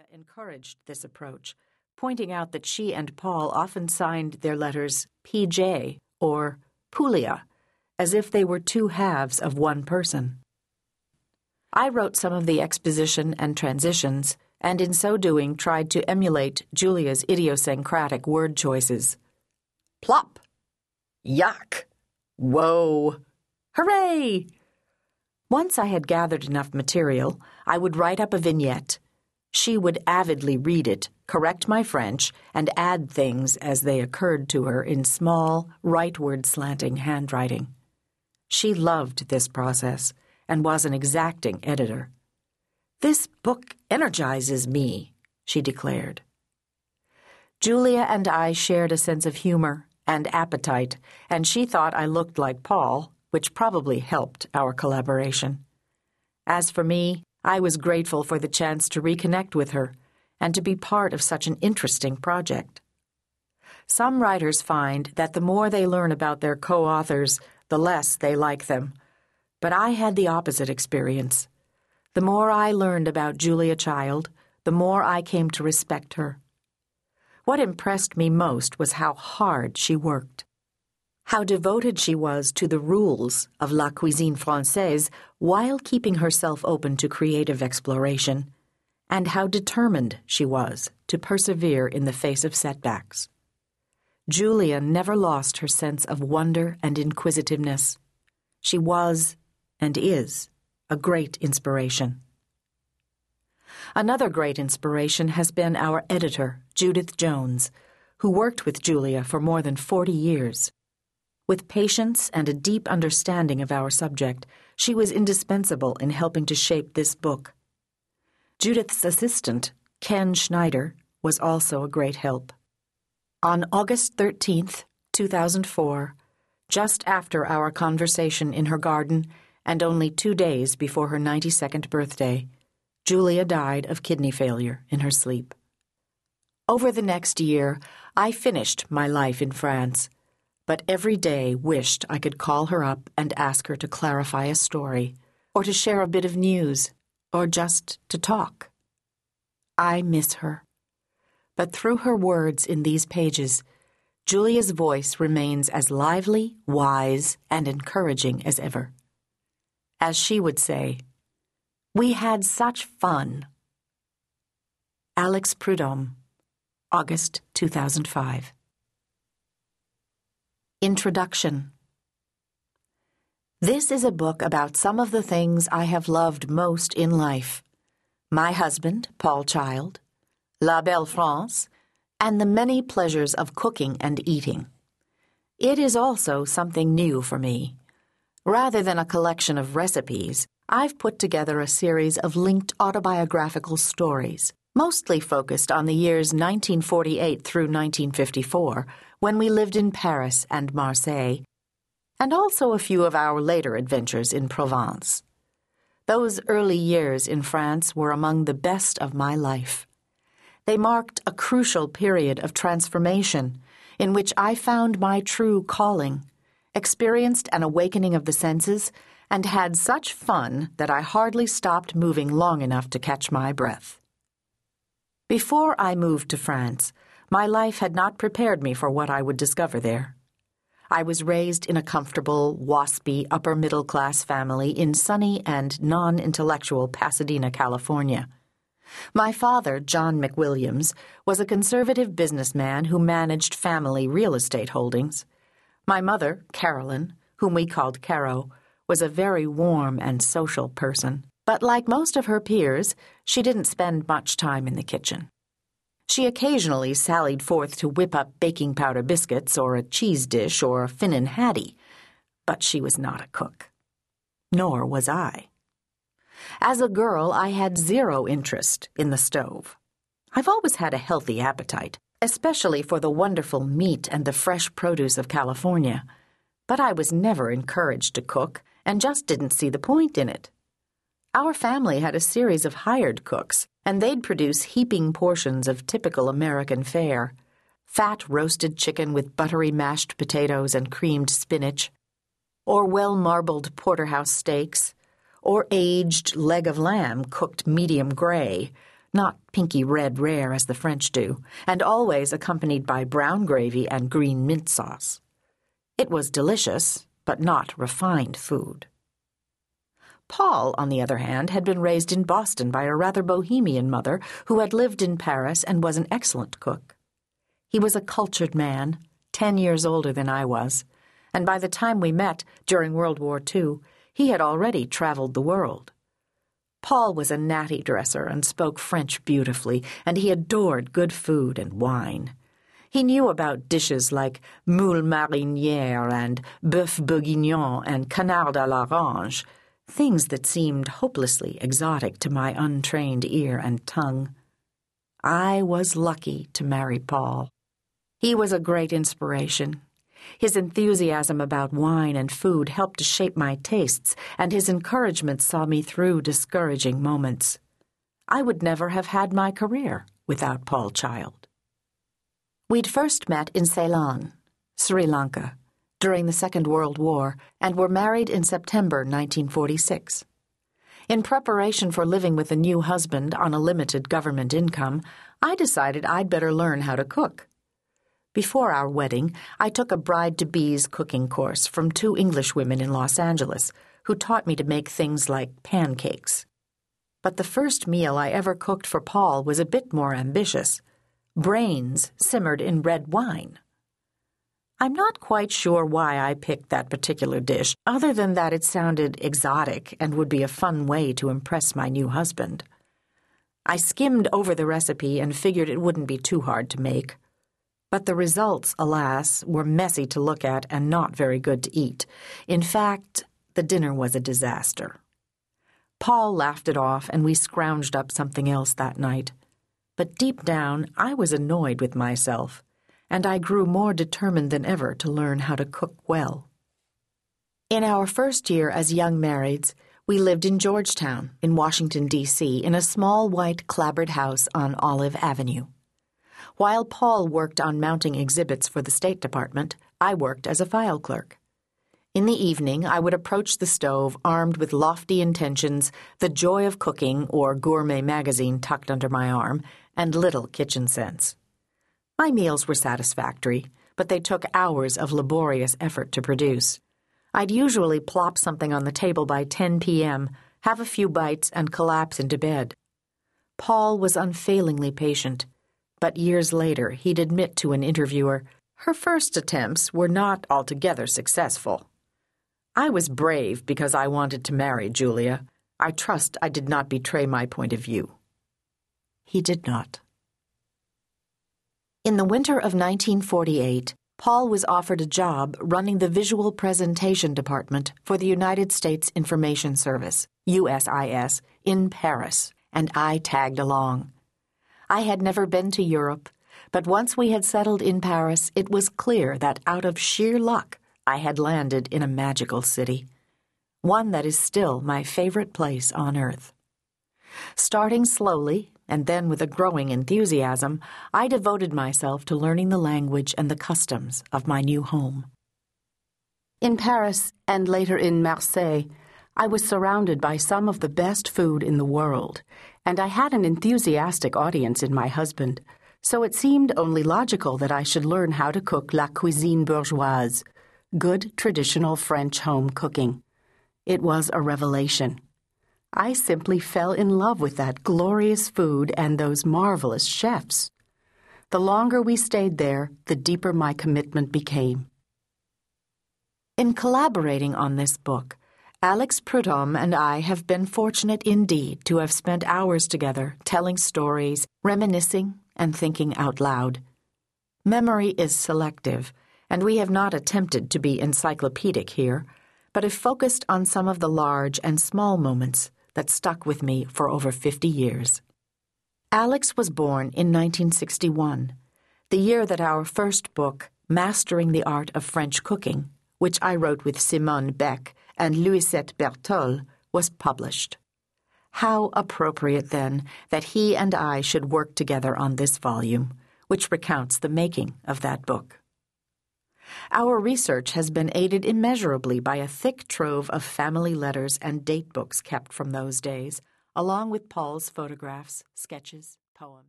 Julia encouraged this approach, pointing out that she and Paul often signed their letters PJ or Pulia, as if they were two halves of one person. I wrote some of the exposition and transitions, and in so doing tried to emulate Julia's idiosyncratic word choices. Plop! Yuck! Whoa! Hooray! Once I had gathered enough material, I would write up a vignette. She would avidly read it, correct my French, and add things as they occurred to her in small, rightward slanting handwriting. She loved this process and was an exacting editor. This book energizes me, she declared. Julia and I shared a sense of humor and appetite, and she thought I looked like Paul, which probably helped our collaboration. As for me, I was grateful for the chance to reconnect with her and to be part of such an interesting project. Some writers find that the more they learn about their co authors, the less they like them but I had the opposite experience. The more I learned about Julia Child, the more I came to respect her. What impressed me most was how hard she worked. How devoted she was to the rules of La Cuisine Francaise while keeping herself open to creative exploration, and how determined she was to persevere in the face of setbacks. Julia never lost her sense of wonder and inquisitiveness. She was, and is a great inspiration. Another great inspiration has been our editor, Judith Jones, who worked with Julia for more than 40 years. With patience and a deep understanding of our subject, she was indispensable in helping to shape this book. Judith's assistant, Ken Schneider, was also a great help. On August 13th, 2004, just after our conversation in her garden, and only two days before her 92nd birthday, Julia died of kidney failure in her sleep. Over the next year, I finished my life in France, but every day wished I could call her up and ask her to clarify a story, or to share a bit of news, or just to talk. I miss her. But through her words in these pages, Julia's voice remains as lively, wise, and encouraging as ever. As she would say, We had such fun. Alex Prud'homme, August 2005. Introduction This is a book about some of the things I have loved most in life my husband, Paul Child, La Belle France, and the many pleasures of cooking and eating. It is also something new for me. Rather than a collection of recipes, I've put together a series of linked autobiographical stories, mostly focused on the years 1948 through 1954, when we lived in Paris and Marseille, and also a few of our later adventures in Provence. Those early years in France were among the best of my life. They marked a crucial period of transformation in which I found my true calling experienced an awakening of the senses, and had such fun that I hardly stopped moving long enough to catch my breath. Before I moved to France, my life had not prepared me for what I would discover there. I was raised in a comfortable, waspy, upper middle class family in sunny and non intellectual Pasadena, California. My father, John McWilliams, was a conservative businessman who managed family real estate holdings. My mother, Carolyn, whom we called Caro, was a very warm and social person, but like most of her peers, she didn't spend much time in the kitchen. She occasionally sallied forth to whip up baking powder biscuits or a cheese dish or a finnan haddie, but she was not a cook. Nor was I. As a girl, I had zero interest in the stove. I've always had a healthy appetite, especially for the wonderful meat and the fresh produce of California. But I was never encouraged to cook and just didn't see the point in it. Our family had a series of hired cooks, and they'd produce heaping portions of typical American fare fat roasted chicken with buttery mashed potatoes and creamed spinach, or well marbled porterhouse steaks, or aged leg of lamb cooked medium gray not pinky red rare as the French do, and always accompanied by brown gravy and green mint sauce. It was delicious, but not refined food. Paul, on the other hand, had been raised in Boston by a rather bohemian mother who had lived in Paris and was an excellent cook. He was a cultured man, ten years older than I was, and by the time we met during World War II, he had already traveled the world. Paul was a natty dresser and spoke French beautifully, and he adored good food and wine. He knew about dishes like moule marinière and bœuf bourguignon and canard à l'orange, things that seemed hopelessly exotic to my untrained ear and tongue. I was lucky to marry Paul. He was a great inspiration. His enthusiasm about wine and food helped to shape my tastes, and his encouragement saw me through discouraging moments. I would never have had my career without Paul Child. We'd first met in Ceylon, Sri Lanka, during the Second World War and were married in September 1946. In preparation for living with a new husband on a limited government income, I decided I'd better learn how to cook. Before our wedding, I took a bride to be's cooking course from two English women in Los Angeles who taught me to make things like pancakes. But the first meal I ever cooked for Paul was a bit more ambitious brains simmered in red wine. I'm not quite sure why I picked that particular dish, other than that it sounded exotic and would be a fun way to impress my new husband. I skimmed over the recipe and figured it wouldn't be too hard to make. But the results, alas, were messy to look at and not very good to eat. In fact, the dinner was a disaster. Paul laughed it off, and we scrounged up something else that night. But deep down, I was annoyed with myself and I grew more determined than ever to learn how to cook well. In our first year as young marrieds, we lived in Georgetown, in Washington, D.C., in a small white clapboard house on Olive Avenue. While Paul worked on mounting exhibits for the State Department, I worked as a file clerk. In the evening, I would approach the stove armed with lofty intentions, the joy of cooking or gourmet magazine tucked under my arm, and little kitchen sense. My meals were satisfactory, but they took hours of laborious effort to produce. I'd usually plop something on the table by 10 p.m., have a few bites, and collapse into bed. Paul was unfailingly patient, but years later he'd admit to an interviewer her first attempts were not altogether successful. I was brave because I wanted to marry Julia. I trust I did not betray my point of view. He did not. In the winter of 1948, Paul was offered a job running the Visual Presentation Department for the United States Information Service, USIS, in Paris, and I tagged along. I had never been to Europe, but once we had settled in Paris, it was clear that out of sheer luck, I had landed in a magical city, one that is still my favorite place on earth. Starting slowly and then with a growing enthusiasm, I devoted myself to learning the language and the customs of my new home. In Paris and later in Marseille, I was surrounded by some of the best food in the world, and I had an enthusiastic audience in my husband, so it seemed only logical that I should learn how to cook la cuisine bourgeoise, good traditional French home cooking. It was a revelation. I simply fell in love with that glorious food and those marvelous chefs. The longer we stayed there, the deeper my commitment became. In collaborating on this book, Alex Prud'homme and I have been fortunate indeed to have spent hours together telling stories, reminiscing, and thinking out loud. Memory is selective, and we have not attempted to be encyclopedic here, but have focused on some of the large and small moments that stuck with me for over 50 years. Alex was born in 1961, the year that our first book, Mastering the Art of French Cooking, which I wrote with Simone Beck and Louisette Bertholle, was published. How appropriate, then, that he and I should work together on this volume, which recounts the making of that book. Our research has been aided immeasurably by a thick trove of family letters and date books kept from those days, along with Paul's photographs, sketches, poems.